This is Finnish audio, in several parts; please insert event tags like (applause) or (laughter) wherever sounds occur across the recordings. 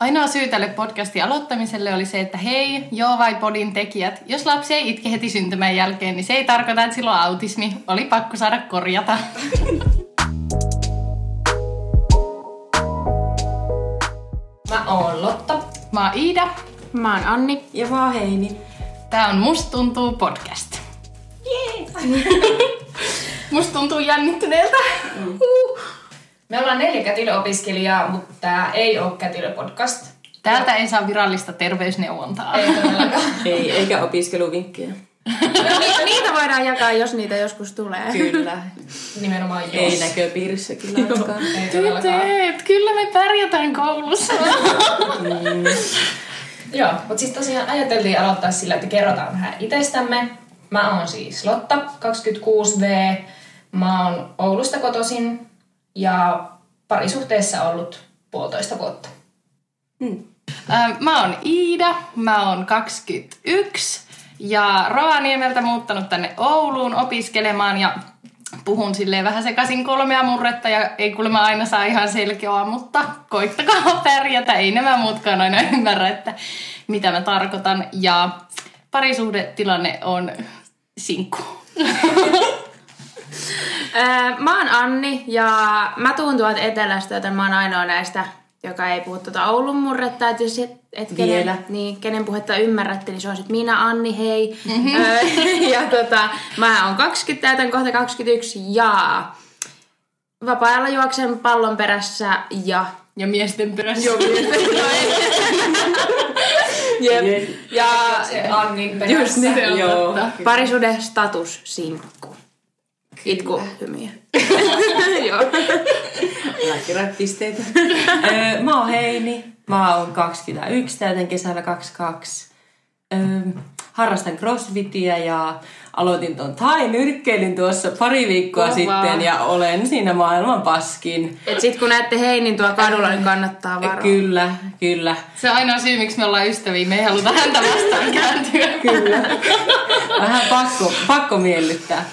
Ainoa syy tälle podcastin aloittamiselle oli se, että hei, joo vai podin tekijät, jos lapsi ei itke heti syntymän jälkeen, niin se ei tarkoita, että sillä on autismi. Oli pakko saada korjata. (laughs) Mä oon Lotta. Mä oon Iida. Mä oon Anni. Ja mä oon Heini. Tää on Must tuntuu podcast. Jee! (laughs) Musta tuntuu jännittyneeltä. Mm. Me ollaan neljä kätilöopiskelijaa, mutta tää ei oo kätilöpodcast. Täältä ei saa virallista terveysneuvontaa. Ei todellakaan. (laughs) Ei, eikä opiskeluvinkkejä. Ni- niitä voidaan jakaa, jos niitä joskus tulee. Kyllä. Nimenomaan jos. Ei näköpiirissä kyllä ainakaan. Tytöt, kyllä me pärjätään koulussa. Joo, mutta siis tosiaan ajateltiin aloittaa sillä, että kerrotaan vähän itsestämme. Mä oon siis Lotta, 26V. Mä oon Oulusta kotoisin ja parisuhteessa ollut puolitoista vuotta. Ää, Mä oon Iida, mä oon 21 ja Rovaniemeltä muuttanut tänne Ouluun opiskelemaan ja puhun silleen vähän sekaisin kolmea murretta ja ei kuulemma aina saa ihan selkeää, mutta koittakaa pärjätä, ei nämä muutkaan aina ymmärrä, että mitä mä tarkoitan. Ja parisuhdetilanne on sinkku. (laughs) Ää, mä oon Anni ja mä tuun tuolta etelästä, joten mä oon ainoa näistä, joka ei puhu tuota Oulun murretta. Et jos et, et kenen, niin, kenen puhetta ymmärrätte, niin se on sit minä, Anni, hei. Mm-hmm. (laughs) ja tota, mä oon 20, täytän kohta 21 ja vapaa-ajalla juoksen pallon perässä ja Ja miesten perässä. (laughs) Jep. Ja Se Annin perässä. Just niin. Joo. totta. parisuhde status sinkku. Itku hymiä. (laughs) Joo. Pisteitä. Öö, (laughs) mä oon Heini. Mä oon 21, täytän kesällä 22. Öö, harrastan crossfitia ja aloitin ton thai-nyrkkeilyn tuossa pari viikkoa Kovaa. sitten ja olen siinä maailman paskin. Et sit kun näette Heinin tuolla kadulla, niin kannattaa varoa. Kyllä, kyllä. Se on ainoa syy, miksi me ollaan ystäviä. Me ei haluta häntä vastaan kääntyä. (laughs) Kyllä. Vähän pakko, pakko miellyttää.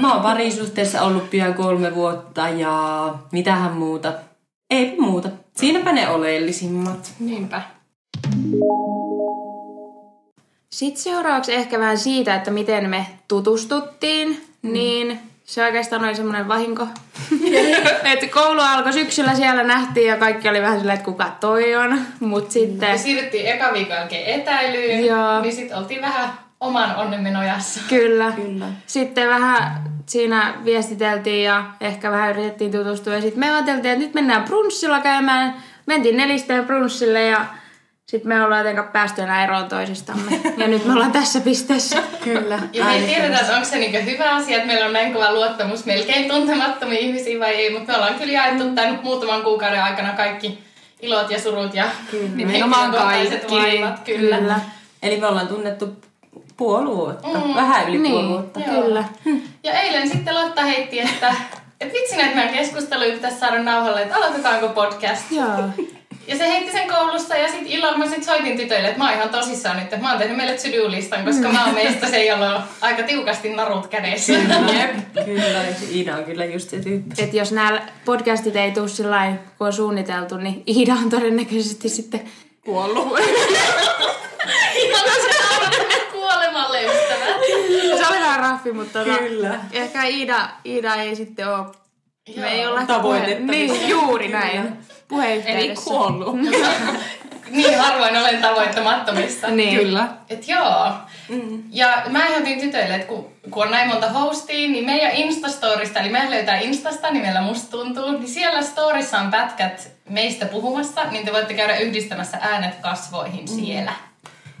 Mä oon parisuhteessa ollut pian kolme vuotta ja mitähän muuta. Ei muuta. Siinäpä ne oleellisimmat. Niinpä. Sitten seuraavaksi ehkä vähän siitä, että miten me tutustuttiin, mm. niin se oikeastaan oli semmoinen vahinko. (laughs) että koulu alkoi syksyllä, siellä nähtiin ja kaikki oli vähän silleen, että kuka toi on. Mutta Me sitten, siirryttiin eka viikon jälkeen etäilyyn, Joo. niin sitten oltiin vähän oman onnemme nojassa. kyllä. Kyllä. Sitten vähän siinä viestiteltiin ja ehkä vähän yritettiin tutustua. Ja sitten me ajateltiin, että nyt mennään brunssilla käymään. Mentiin nelisteen brunssille ja sitten me ollaan jotenkin päästy enää eroon toisistamme. Ja nyt me ollaan tässä pisteessä. (laughs) Kyllä. Ja me ei tiedetä, että onko se niinku hyvä asia, että meillä on näin kova luottamus melkein tuntemattomia ihmisiä vai ei, mutta me ollaan kyllä jaettu tämän muutaman kuukauden aikana kaikki ilot ja surut ja (laughs) nimenomaan henkilökohtaiset kaikki. vaivat. Kyllä. Kyllä. Eli me ollaan tunnettu puoli vuotta. Mm. Vähän yli puoli Niin, vuotta. Joo. kyllä. Ja eilen sitten Lotta heitti, että et vitsi näitä meidän keskusteluja pitäisi saada nauhalle, että aloitetaanko podcast. Joo. (laughs) Ja se heitti sen koulussa ja sitten illalla mä sit soitin tytöille, että mä oon ihan tosissaan nyt, että mä oon tehnyt meille to-do-listan, koska mä oon meistä se, jolla on aika tiukasti narut kädessä. Jep. Kyllä. Iina on kyllä just se tyyppi. Et jos nämä podcastit ei tule sillä kun on suunniteltu, niin Iida on todennäköisesti sitten kuollut. (laughs) Ihan kuolemalle ystävät. Se oli vähän raffi, mutta tota, Kyllä. ehkä Iida, Iida ei sitten ole... Me ei olla Tavoitettavissa. Niin, juuri näin. Puheyhteydessä. Eli kuollut. (laughs) niin harvoin olen tavoittamattomista. Niin. Kyllä. Et joo. Mm. Ja mä ehdotin tytöille, että kun, kun on näin monta hostia, niin meidän Instastorista, eli meidän löytää Instasta nimellä Musta tuntuu, niin siellä storissa on pätkät meistä puhumassa, niin te voitte käydä yhdistämässä äänet kasvoihin mm. siellä.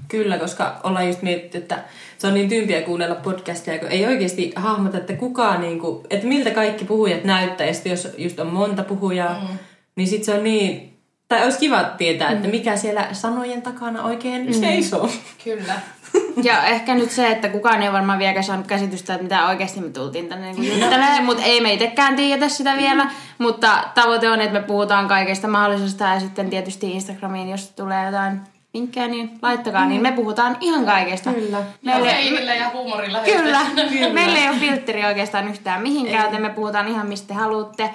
Kyllä, koska ollaan just mietitty, että se on niin tympiä kuunnella podcastia, kun ei oikeasti hahmota, että kukaan, niin kuin, että miltä kaikki puhujat näyttää. Ja sitten jos just on monta puhujaa, mm. Niin sitten se on niin... Tai olisi kiva tietää, että mikä siellä sanojen takana oikein mm. seisoo. Kyllä. Ja ehkä nyt se, että kukaan ei varmaan vieläkään saanut käsitystä, että mitä oikeasti me tultiin tänne niin juttelemaan, mutta ei me itsekään tiedetä sitä vielä. Mutta tavoite on, että me puhutaan kaikesta mahdollisesta ja sitten tietysti Instagramiin, jos tulee jotain vinkkejä, niin laittakaa, niin me puhutaan ihan kaikesta. Kyllä. Meille... Heivillä ja huumorilla Kyllä. höystetään. Meillä ei ole filtteri oikeastaan yhtään mihinkään, joten me puhutaan ihan mistä te haluatte.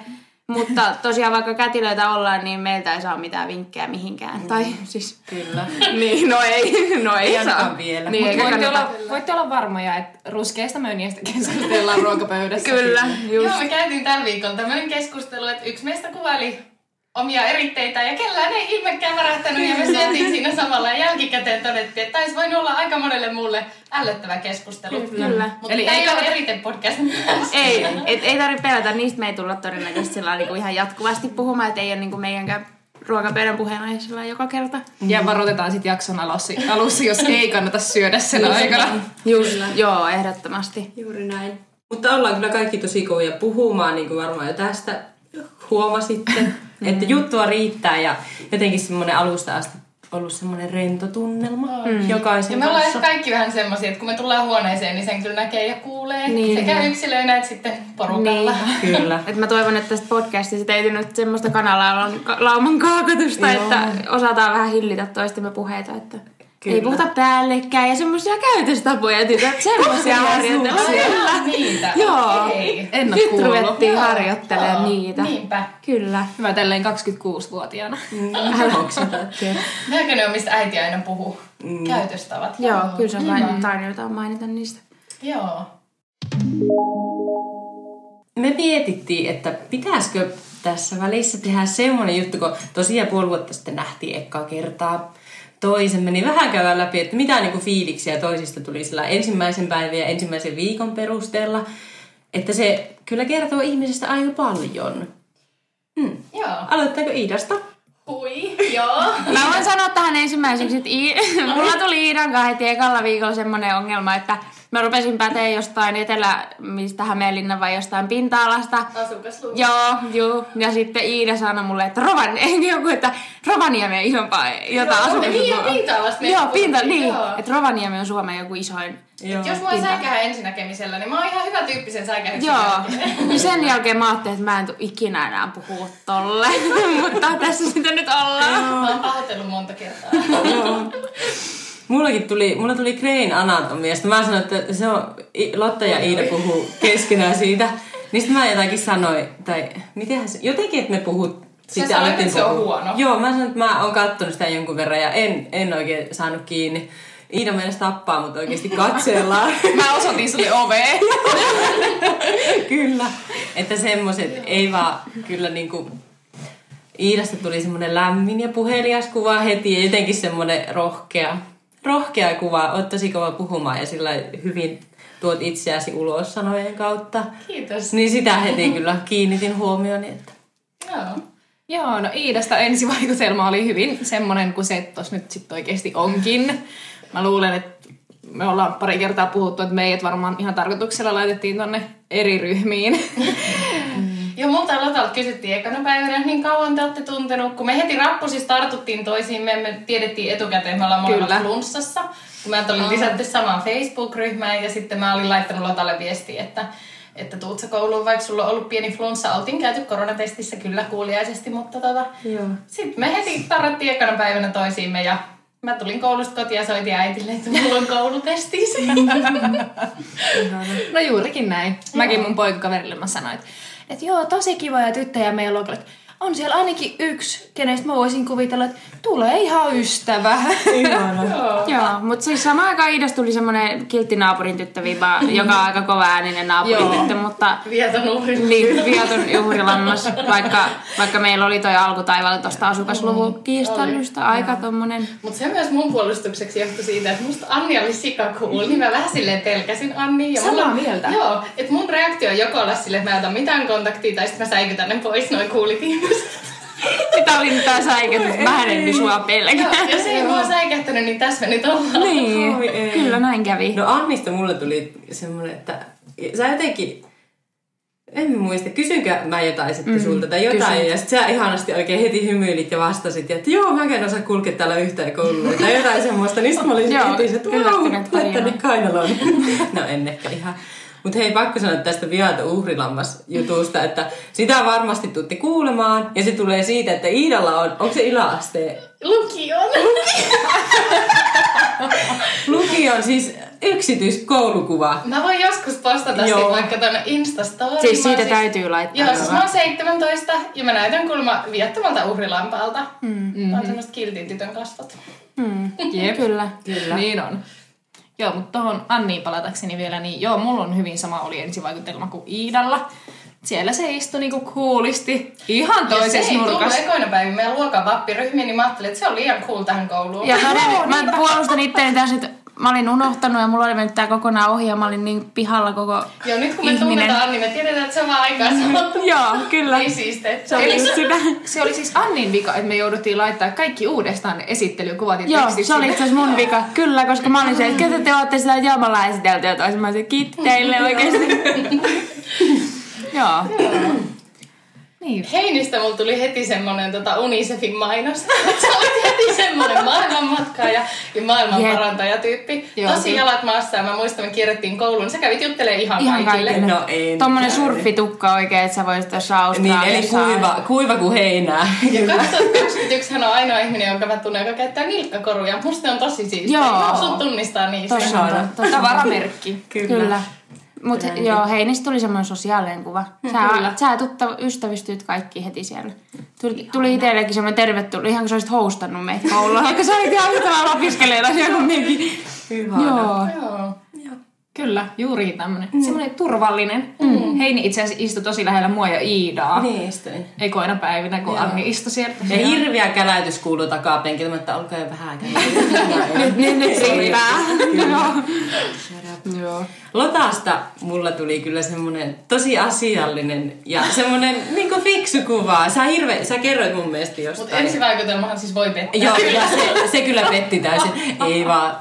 Mutta tosiaan vaikka kätilöitä ollaan, niin meiltä ei saa mitään vinkkejä mihinkään. Mm. Tai siis... Kyllä. (laughs) Niin, no ei, no ei, Ei saa. vielä. Niin, Mut voitte, olla, voitte olla varmoja, että ruskeista mönjistä keskustellaan ruokapöydässä. Kyllä, just. Joo, me käytiin tällä viikolla tämmöinen keskustelu, että yksi meistä kuvaili omia eritteitä ja kellään ei ilmekään värähtänyt ja me syötiin siinä samalla ja jälkikäteen todettiin, että taisi voinut olla aika monelle muulle ällöttävä keskustelu. Kyllä. Mutta Eli ei ei ole kannata- erite podcast. (laughs) Ei, et, ei tarvitse pelätä, niistä me ei tulla todennäköisesti sillä niinku ihan jatkuvasti puhumaan, että ei ole niinku meidänkään ruokapöydän puheenaihe sillä joka kerta. Ja varoitetaan sitten jakson alussa, alussa, jos (laughs) ei kannata syödä sen aikana. Just, joo, ehdottomasti. Juuri näin. Mutta ollaan kyllä kaikki tosi kovia puhumaan, niin kuin varmaan jo tästä huomasitte. (laughs) että juttua riittää ja jotenkin semmoinen alusta asti ollut semmoinen rento tunnelma mm. jokaisen Ja me ollaan kanssa. ehkä kaikki vähän semmosia, että kun me tullaan huoneeseen, niin sen kyllä näkee ja kuulee. Niin. Sekä yksilöinä että sitten porukalla. Niin. (laughs) Kyllä. Et mä toivon, että tästä podcastista ei nyt semmoista kanalauman lauman kaakatusta, Joo. että osataan vähän hillitä toistemme puheita, että Kyllä. ei puhuta päällekkäin ja semmoisia käytöstapoja, tytöt, semmoisia harjoitella. Kyllä. Niitä. Joo. Okei. En oo Nyt kuullut. ruvettiin Joo. harjoittelemaan Joo. niitä. Niinpä. Kyllä. Hyvä tälleen 26-vuotiaana. Älä Näkö ne on, mistä äiti aina puhuu? Mm. Käytöstavat. Joo, kyllä se on vain tarjotaan mainita niistä. Joo. Me mietittiin, että pitäisikö tässä välissä tehdä semmoinen juttu, kun tosiaan puoli vuotta sitten nähtiin ekkaa kertaa toisemme, niin vähän käydään läpi, että mitä niinku fiiliksiä toisista tuli sillä ensimmäisen päivän ja ensimmäisen viikon perusteella. Että se kyllä kertoo ihmisestä aika paljon. Hmm. Joo. Aloittaako Iidasta? Hui. Joo. Mä voin sanoa tähän ensimmäiseksi, että I- mulla tuli Iidan kanssa heti ekalla viikolla semmoinen ongelma, että mä rupesin päteä jostain etelä, mistä Hämeenlinnan vai jostain pinta-alasta. Joo, juu. Ja sitten Iida sanoi mulle, että Rovan, ei joku, että Rovaniemi on isompaa jotain Joo, asukaslukua. niin, pinta-alasta Joo, pinta, niin. joo. Että Rovaniemi on Suomen joku isoin. Joo. Jos mua säikähä ensinäkemisellä, niin mä oon ihan hyvä tyyppi sen säikähyksen Joo. Ja (laughs) sen jälkeen mä ajattelin, että mä en tuu ikinä enää puhua tolle. (laughs) Mutta tässä sitä nyt ollaan. Mä oon pahoitellut monta kertaa. Joo. Mullakin tuli, mulla tuli Grain anatomia, ja sitten mä sanoin, että se on, Lotta ja Iida puhuu keskenään siitä. Niin mä jotakin sanoin, tai mitenhän se, jotenkin, että me puhut, sitten sanoit, että se on huono. Joo, mä sanoin, että mä oon kattonut sitä jonkun verran ja en, en oikein saanut kiinni. Iida meinasi tappaa, mutta oikeasti (laughs) katsellaan. Mä osoitin sulle oveen. (laughs) kyllä. Että semmoset ei vaan kyllä niinku... Iidasta tuli semmoinen lämmin ja puhelias kuva heti ja jotenkin semmoinen rohkea, rohkea kuva. Oot tosi kova puhumaan ja sillä hyvin tuot itseäsi ulos sanojen kautta. Kiitos. Niin sitä heti kyllä kiinnitin huomioon, että Joo. Joo, no Iidasta ensivaikutelma oli hyvin semmonen kuin se tossa nyt sitten oikeasti onkin. Mä luulen, että me ollaan pari kertaa puhuttu, että meidät varmaan ihan tarkoituksella laitettiin tonne eri ryhmiin. (laughs) Joo, multa ja Lotalta kysyttiin ekana päivänä, niin kauan te olette tuntenut, kun me heti rappusissa tartuttiin toisiimme, me tiedettiin etukäteen, me ollaan molemmat flunssassa. Kun mä olin lisätty samaan Facebook-ryhmään ja sitten mä olin laittanut Lotalle viestiä, että että tuut sä kouluun, vaikka sulla on ollut pieni flunssa. Oltiin käyty koronatestissä kyllä kuuliaisesti, mutta tota, Joo. sitten me heti tarrattiin ekana päivänä toisiimme ja mä tulin koulusta kotiin ja soitin äitille, että mulla on koulutesti. (laughs) No juurikin näin. Mäkin mun poikakaverille mä sanoin, että, että joo, tosi kivoja tyttöjä meillä on. On siellä ainakin yksi, kenestä mä voisin kuvitella, että tulee ihan ystävä. (laughs) Joo, mutta siis samaan aikaan Iidasta tuli semmoinen kiltti naapurin tyttöviba, joka on aika kova ääninen naapurin Joo. tyttö, mutta Vieton uhri. niin, viatun juhrilammas, vaikka, vaikka meillä oli toi alkutaivaalla tuosta asukasluvun kiistelystä aika tommonen. Mutta se myös mun puolustukseksi johtui siitä, että musta Anni oli sika cool, niin mä vähän silleen pelkäsin Anni. Ja Samaa mulla, mieltä. Joo, että mun reaktio on joko olla silleen, että mä en ota mitään kontaktia, tai sitten mä säikytän ne pois noin kuulit ihmiset. Mitä oli nyt tää säikätys, mä en nyt sua pelkää. Joo, jos ei mua säikähtänyt, niin tässä me nyt ollaan. Niin, Oi kyllä näin kävi. No Annista mulle tuli semmoinen, että sä jotenkin, en mä muista, kysynkö mä jotain sitten mm, sulta tai jotain, kysyit. ja sitten sä ihanasti oikein heti hymyilit ja vastasit, ja että joo, mä en osaa kulkea täällä yhtään kouluun, tai jotain semmoista, niin sitten mä olin Joo, heti se, että wow, tarina. kainaloon. no en ehkä ihan. Mutta hei, pakko sanoa tästä viato uhrilammas jutusta, että sitä varmasti tuutte kuulemaan, ja se tulee siitä, että Iidalla on, onko se yläaste Lukion. (laughs) lukio Toki on siis yksityiskoulukuva. Mä voin joskus postata Joo. sit vaikka tonne Instastoriin. Siis Mä oon siitä täytyy laittaa. Joo, siis mä oon 17 ja mä näytän kulma viattomalta uhrilampaalta. Mm. On semmoista kiltin tytön kasvot. (laughs) Jep. Kyllä. Kyllä. Niin on. Joo, mutta tuohon Anniin palatakseni vielä, niin joo, mulla on hyvin sama oli ensivaikutelma kuin Iidalla. Siellä se istui niinku kuulisti ihan Ja se toisessa ei tullut nurkassa. ekoina päivinä meidän luokan vappiryhmiin, niin mä ajattelin, että se on liian cool tähän kouluun. Ja mä, (laughs) mä puolustan itteeni tässä, että mä olin unohtanut ja mulla oli mennyt tää kokonaan ohi ja mä olin niin pihalla koko Joo, nyt kun me ihminen. tunnetaan, niin me tiedetään, että se on vaan aikaa sanottu. Joo, kyllä. Ei siiste. Se oli sitä. Se oli siis Annin vika, että me jouduttiin laittaa kaikki uudestaan esittelykuvat ja Joo, se oli itse mun vika. Kyllä, koska mä olin se, että ketä te ootte sitä, että joo, me ollaan esitelty ja toisin mä olisin, kiitti teille oikeesti. (laughs) joo. Niin. Heinistä mulla tuli heti semmonen tota Unicefin mainos. (laughs) Sä olit heti semmonen maailmanmatkaaja ja maailmanparantajatyyppi. Joo, Tosi kyllä. jalat maassa ja mä muistan, me kierrettiin kouluun. Sä kävit juttelemaan ihan, Ihan kaikille. kaikille. No ei Tommonen surfitukka oikein, että sä voisit tuossa Niin, Australiassa. eli kuiva, kuiva kuin heinää. Ja 2021 hän on ainoa ihminen, jonka mä tunnen, joka käyttää nilkkakoruja. Musta ne on tosi siistiä. Joo. Mä sun tunnistaa niistä. Tosi on. Tavaramerkki. Kyllä. Kyllä. Mutta joo, Heinistä tuli semmoinen sosiaalinen kuva. Sä, Kyllä. sä tutta, ystävistyit kaikki heti siellä. Tuli, tuli itsellekin semmoinen tervetuloa, ihan kun sä olisit hostannut meitä koululla. Vaikka sä olit ihan yhtä lailla opiskelijana siellä kumminkin. Hyvä. Joo. Joo. Kyllä, juuri tämmönen. Mm. Semmoinen turvallinen. Mm. Heini itse asiassa istui tosi lähellä mua ja Iidaa. Niin istuin. Ekoina päivinä, kun Anni istui siellä. Ja hirviä käläytys kuuluu takapenkiltä, mutta olkaa jo vähän Nyt, nyt, nyt riittää. Joo. Lotasta mulla tuli kyllä semmonen tosi asiallinen ja semmonen niinku fiksu kuva. Sä, hirve, sä kerroit mun mielestä Mutta jostain. ensivaikutelmahan siis voi pettää. Joo, ja se, se kyllä petti täysin. Ei vaan.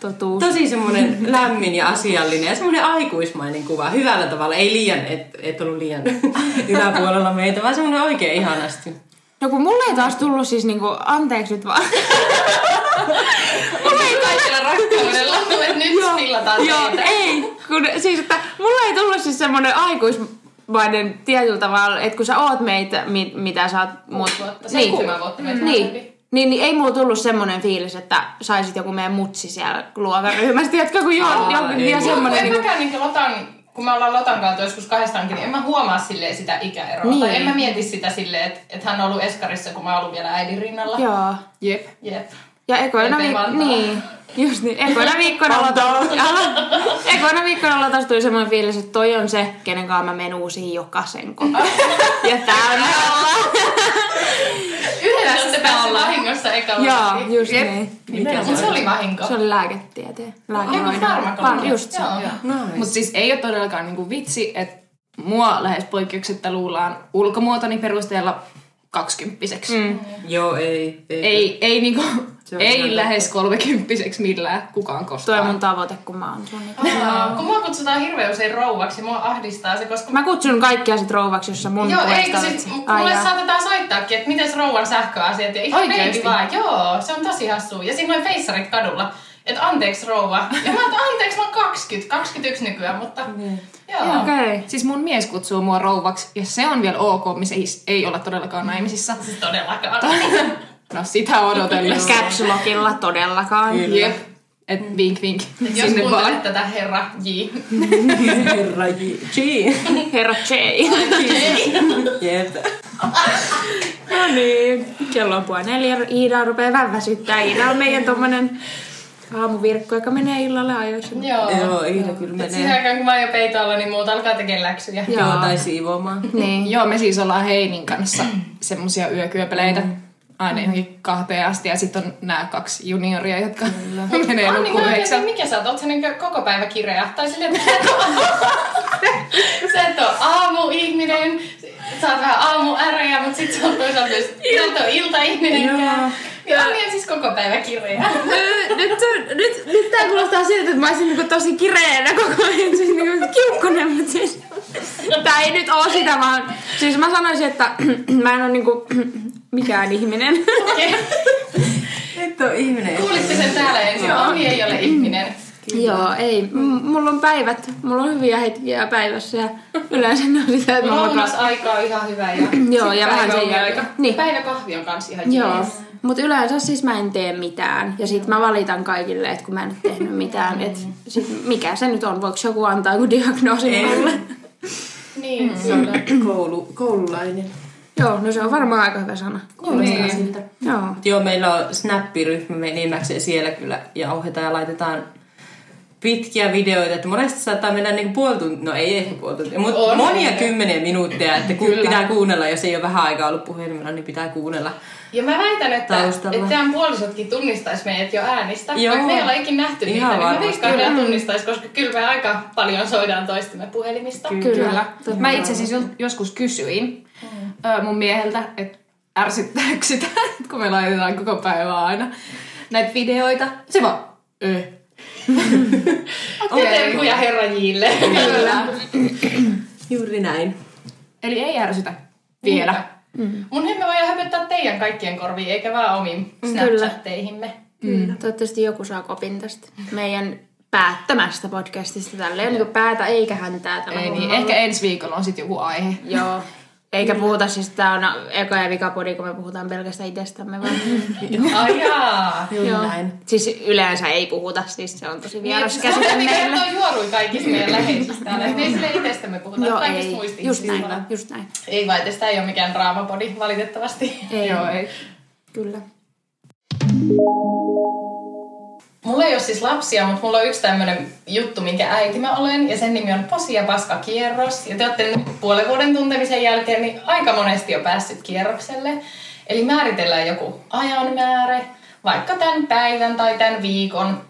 Totuus. Tosi semmonen lämmin ja asiallinen ja semmonen aikuismainen kuva. Hyvällä tavalla. Ei liian, et, et ollut liian (laughs) yläpuolella meitä, vaan semmonen oikein ihanasti. No kun mulle ei taas tullut siis niinku, anteeksi nyt vaan. (laughs) Mulla ei kaikilla rakkaudella, että nyt spillataan Joo, ei. Kun, siis, että mulla ei tullut siis semmoinen aikuismainen tietyllä tavalla, että kun sä oot meitä, mit, mitä sä oot... Kuusi vuotta, seitsemän vuotta meitä niin, niin, niin, ei mulla tullut semmoinen fiilis, että saisit joku meidän mutsi siellä luokan ryhmässä. Tiedätkö, kun jo, Aa, jo, ei. Kun semmoinen... en Niin, mäkään niin Lotan, kun me ollaan Lotan kautta joskus kahdestaankin, niin en mä huomaa silleen sitä ikäeroa. Niin. Tai en mä mieti sitä silleen, että, että hän on ollut Eskarissa, kun mä oon ollut vielä äidin rinnalla. joo. Jep. Jep. Ja ekoina Vantaa. niin, just niin. Ekoina viikkona Ekoina viikkona Lotas tuli semmoinen fiilis, että toi on se, kenen kanssa mä menen uusiin jokaisen kotiin. (laughs) ja tää on Yhdessä se pääsi vahingossa ekalla. Joo, just Jep. niin. Mikä se, se oli vahinko? Se oli lääketieteen. Lääkehoidon. farmakologia. Just se. Joo. joo. Mutta siis ei ole todellakaan niinku vitsi, että mua lähes poikkeuksetta luullaan ulkomuotoni perusteella kaksikymppiseksi. Mm. Joo, ei. Ei. Ei, ei, niinku, Se on ihan ei totta. lähes kolmekymppiseksi millään kukaan Toi koskaan. on mun tavoite, kun mä oon sun. Kun mua kutsutaan hirveän usein rouvaksi, mua ahdistaa se, koska... Mä kutsun kaikkia sit rouvaksi, jos sä mun Joo, puolesta eikö olet sit, mulle saatetaan soittaakin, että miten rouvan sähköasiat ja ihan Oikeesti? baby vaan. Joo, se on tosi hassua. Ja siinä on feissarit kadulla, että anteeksi rouva. Ja mä oon, että anteeksi, mä oon 20, 21 nykyään, mutta joo. Okei. Okay. Siis mun mies kutsuu mua rouvaksi, ja se on vielä ok, missä ei, ei olla todellakaan naimisissa. Siis todellakaan. (laughs) No sitä odotellessa. Caps lockilla todellakaan. Jep. Et vink vink Jos sinne kuuntelet vaan. tätä herra J. Herra J. G. Herra J. Jep. no niin. Kello on puoli neljä. Iida rupeaa vähän väsyttää. Iida on meidän tommonen aamuvirkko, joka menee illalle ajoissa. Joo. Joo, Iida kyllä Et siihen menee. aikaan, kun mä oon jo peitolla, niin muut alkaa tekemään läksyjä. Joo. Joo, tai siivoamaan. Niin. Joo, me siis ollaan Heinin kanssa semmosia yökyöpeleitä. Aina johonkin kahteen asti ja sitten on nämä kaksi junioria, jotka (laughs) menee Anni, nukkumaan en yhdeksän. mikä sä oot. Oot sä niin koko päivä kireä? Tai silleen, että sä et oo (laughs) aamuihminen, sä oot vähän aamuäreä, mutta sit sä oot toisaalta myös sä et oo iltaihminen. Joo. Ja Anni on siis koko päivä kireä. nyt, nyt, nyt, nyt tää kuulostaa siltä, että mä olisin niinku tosi kireänä koko ajan, siis niinku kiukkunen, mutta siis tää ei nyt oo sitä, vaan siis mä sanoisin, että (clears throat) mä en oo niinku mikään ihminen. Et oo ihminen. Kuulitte sen täällä ensin. Anni ei ole ihminen. Joo, ei. M- mulla on päivät, mulla on hyviä hetkiä päivässä ja yleensä ne on sitä, että mä makaan. Lounasaika on ihan hyvä. Ja (clears throat) Joo, ja vähän sen jälkeen. aika. Niin. Päiväkahvi on kans ihan Joo. jees. Mutta yleensä siis mä en tee mitään. Ja sit mä valitan kaikille, että kun mä en ole tehnyt mitään. Et sit mikä se nyt on? Voiko joku antaa joku diagnoosi mulle? Niin, kyllä. Koulu, koululainen. Joo, no se on varmaan aika hyvä sana. Kuulostaa siltä. Joo. Joo, meillä on Snappi-ryhmä, me enimmäkseen siellä kyllä jauhetaan ja laitetaan pitkiä videoita, että monesti saattaa mennä niinku puoli tuntia, no ei ehkä puoli tuntia, mutta On monia niitä. kymmeniä minuutteja, että kun Kyllä. pitää kuunnella, jos ei ole vähän aikaa ollut puhelimella, niin pitää kuunnella. Ja mä väitän, että, Taustalla. että teidän puolisotkin tunnistais meidät jo äänistä. Joo. Vaikka me ei olla ikinä nähty Ihan niitä, niin mä varmasti. veikkaan, että ne tunnistais, koska kyllä me aika paljon soidaan toistemme puhelimista. Kyllä. Totta Mä itse asiassa jo- joskus kysyin ö, mun mieheltä, että ärsyttääkö sitä, (laughs) että kun me laitetaan koko päivä aina näitä videoita. Se vaan, ei. Okay. Terkkuja herra Jille. Kyllä. Juuri näin. Eli ei ärsytä vielä. Mun me voidaan höpöttää teidän kaikkien korviin, eikä vaan omiin Snapchatteihimme. Kyllä. Toivottavasti joku saa kopin tästä meidän päättämästä podcastista. Tälleen niin päätä eikä häntää tämä Ei niin, ehkä ensi viikolla on sitten joku aihe. Joo. (laughs) Eikä puhuta siis, tää on eka ja vika podi, kun me puhutaan pelkästään itsestämme vaan. Ai jaa. Juuri Joo. näin. Siis yleensä ei puhuta, siis se on tosi vieras Niin, käsite Suomi meille. kertoo juorui kaikista meidän läheisistä täällä. Me ei sille itsestämme puhuta, Joo, kaikista ei. muista Just näin, just näin. Ei vai, että sitä ei ole mikään draamapodi, valitettavasti. Ei. Joo, ei. Kyllä. Mulla ei ole siis lapsia, mutta mulla on yksi tämmönen juttu, minkä äiti mä olen, ja sen nimi on Posi ja Paska kierros. Ja te olette nyt puolen vuoden tuntemisen jälkeen niin aika monesti jo päässyt kierrokselle. Eli määritellään joku ajanmäärä, vaikka tämän päivän tai tämän viikon.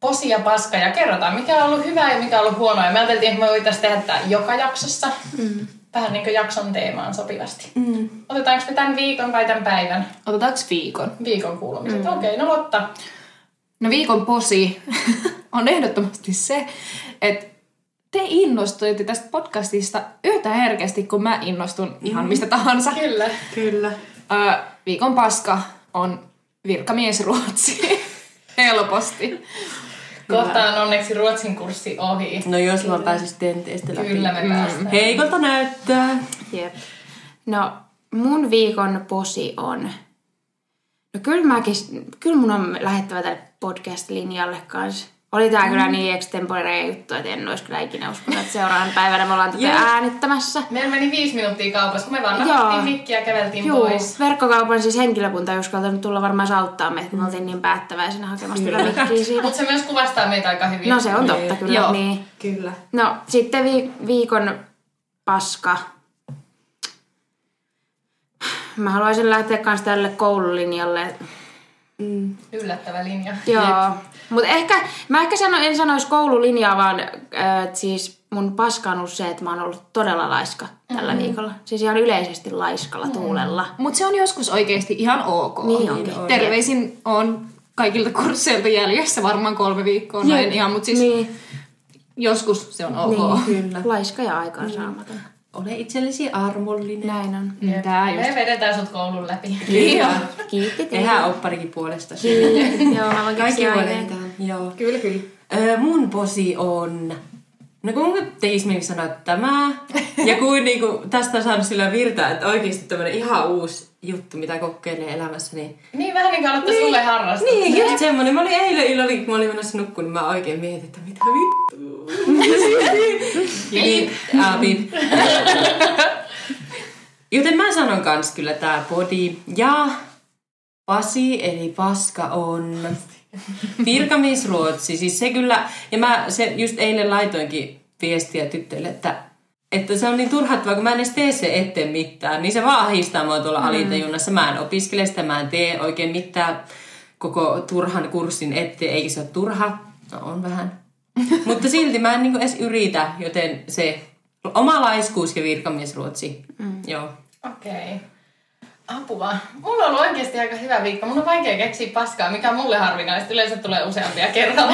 Posi ja paska ja kerrotaan, mikä on ollut hyvää ja mikä on ollut huonoa. Ja me ajateltiin, että me voitaisiin tehdä tämä joka jaksossa. Mm. Vähän niin kuin jakson teemaan sopivasti. Mm. Otetaanko me tämän viikon vai tämän päivän? Otetaanko viikon? Viikon kuulumiset. Mm. Okei, okay, no Lotta. No viikon posi on ehdottomasti se, että te innostuitte tästä podcastista yhtä herkästi kuin mä innostun ihan mistä tahansa. Kyllä. Kyllä. Ö, viikon paska on virkamiesruotsi. (laughs) Helposti. Kohta on onneksi Ruotsin kurssi ohi. No jos mä pääsis tenteistä läpi. Kyllä me päästään. Heikolta näyttää. Jep. No, mun viikon posi on... No kyllä mäkin, kyllä mun on lähettävä tälle podcast-linjalle kanssa. Oli tää kyllä niin extempore juttu, että en olisi kyllä ikinä uskonut, että seuraavan päivänä me ollaan tätä Joo. äänittämässä. Meillä meni viisi minuuttia kaupassa, kun me vaan napattiin mikkiä ja käveltiin Joo, pois. verkkokaupan siis henkilökunta ei uskaltanut tulla varmaan auttaa meitä, kun me oltiin niin päättäväisenä hakemassa tätä mikkiä siitä. Mutta se myös kuvastaa meitä aika hyvin. No se on totta kyllä, Joo. niin. Kyllä. No sitten vi- viikon paska. Mä haluaisin lähteä kans tälle koululinjalle. Yllättävä linja. (laughs) Joo. Mutta ehkä, mä ehkä sano, en sanoisi koululinjaa, vaan äh, siis mun paska on ollut se, että mä oon ollut todella laiska tällä mm-hmm. viikolla. Siis ihan yleisesti laiskalla mm. tuulella. Mutta se on joskus oikeasti ihan ok. Niin onkin. Terveisin on kaikilta kursseilta jäljessä varmaan kolme viikkoa näin ihan, mutta siis Niin, joskus se on ok. niin. Kyllä. (laughs) laiska ja aikaansaamaton. Ole itsellesi armollinen. Näin on. Mm, Tää just. Me vedetään sut koulun läpi. Joo. Kiitti teille. Tehdään opparikin puolesta. Joo, mä voin Kaikki huolehditaan. Joo. Kyllä, kyllä. Öö, mun posi on... No kun mun tekisi mieli sanoa tämä, ja kuin niinku, tästä on saanut sillä virtaa, että oikeasti tämmönen ihan uusi juttu, mitä kokeilee elämässä, niin... Niin vähän niin kuin aloittaisi sulle harrastaa. Niin, just semmonen. Mä olin eilen illalla, kun mä olin menossa nukkuun, niin mä oikein mietin, että mitä vittu. Bip. Ah. Joten mä sanon kans kyllä tää body. Ja Pasi, eli paska on virkamiesruotsi. Siis se kyllä, ja mä se just eilen laitoinkin viestiä tyttöille, että että se on niin turhauttavaa, kun mä en edes tee se eteen mitään, niin se vaan ahistaa mua tuolla mm. alitajunnassa. Mä en opiskele sitä, mä en tee oikein mitään koko turhan kurssin eteen, eikä se ole turha. No on vähän. (laughs) Mutta silti mä en niin edes yritä, joten se oma laiskuus ja virkamiesruotsi. Mm. Joo. Okei. Okay. Apua. Mulla on ollut oikeasti aika hyvä viikko. Mun on vaikea keksiä paskaa, mikä on mulle harvinaista. Yleensä tulee useampia kerralla.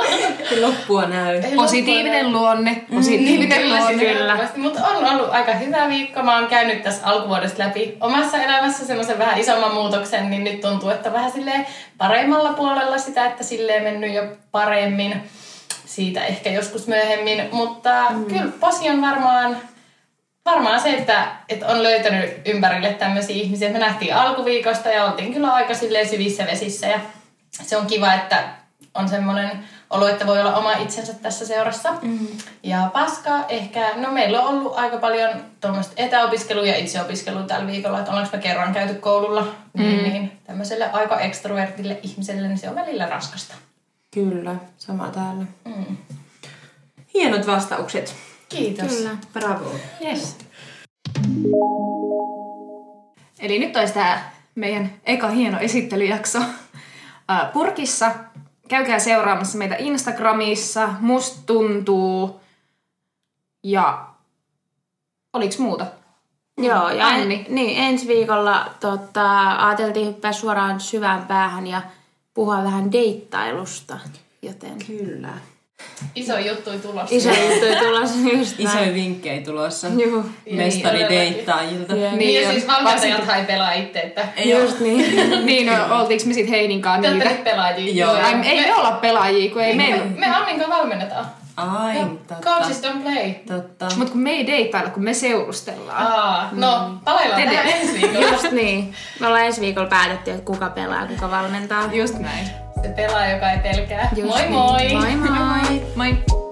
(laughs) Loppua näy. Ei Positiivinen luonne. Positiivinen Kyllä, luonne. kyllä. Mutta on ollut aika hyvä viikko. Mä oon käynyt tässä alkuvuodesta läpi omassa elämässä semmoisen vähän isomman muutoksen, niin nyt tuntuu, että vähän silleen paremmalla puolella sitä, että silleen mennyt jo paremmin. Siitä ehkä joskus myöhemmin. Mutta mm. kyllä posi on varmaan varmaan se, että, että on löytänyt ympärille tämmöisiä ihmisiä. Me nähtiin alkuviikosta ja oltiin kyllä aika silleen syvissä vesissä ja se on kiva, että on semmoinen olo, että voi olla oma itsensä tässä seurassa. Mm. Ja paskaa ehkä, no meillä on ollut aika paljon tuommoista etäopiskelua ja itseopiskelua tällä viikolla, että ollaanko me kerran käyty koululla, mm. niin, niin tämmöiselle aika ekstrovertille ihmiselle, niin se on välillä raskasta. Kyllä, sama täällä. Mm. Hienot vastaukset. Kiitos. Kyllä. Bravo. Yes. Eli nyt olisi tämä meidän eka hieno esittelyjakso purkissa. Käykää seuraamassa meitä Instagramissa, musta tuntuu. Ja oliks muuta? Joo, ja Anni. En, niin, ensi viikolla tota, ajateltiin hyppää suoraan syvään päähän ja puhua vähän deittailusta. Joten Kyllä. Iso juttu tulossa. iso juttu tulossa just näin. Isoja vinkkejä tulossa. Joo, Mestari todellakin. deittaajilta. Niin, Niin, ja siis valmentajat hai pelaa itse, että just niin. (laughs) niin, no, oltiinko me sit Heinin te kanssa olette niitä? nyt pelaajia. Joo. Ai, ei me olla pelaajia, kun ei me, meillä... me Annin valmennetaan. Ai, totta. Coaches don't play. Totta. Mutta kun me ei deittailla, kun me seurustellaan. Aa, no, palaillaan Te tähän ensi viikolla. (laughs) Just niin. Me ollaan ensi viikolla päätetty, että kuka pelaa ja kuka valmentaa. Just näin. Se pelaa, joka ei pelkää. Just moi niin. moi! Moi (laughs) moi! moi.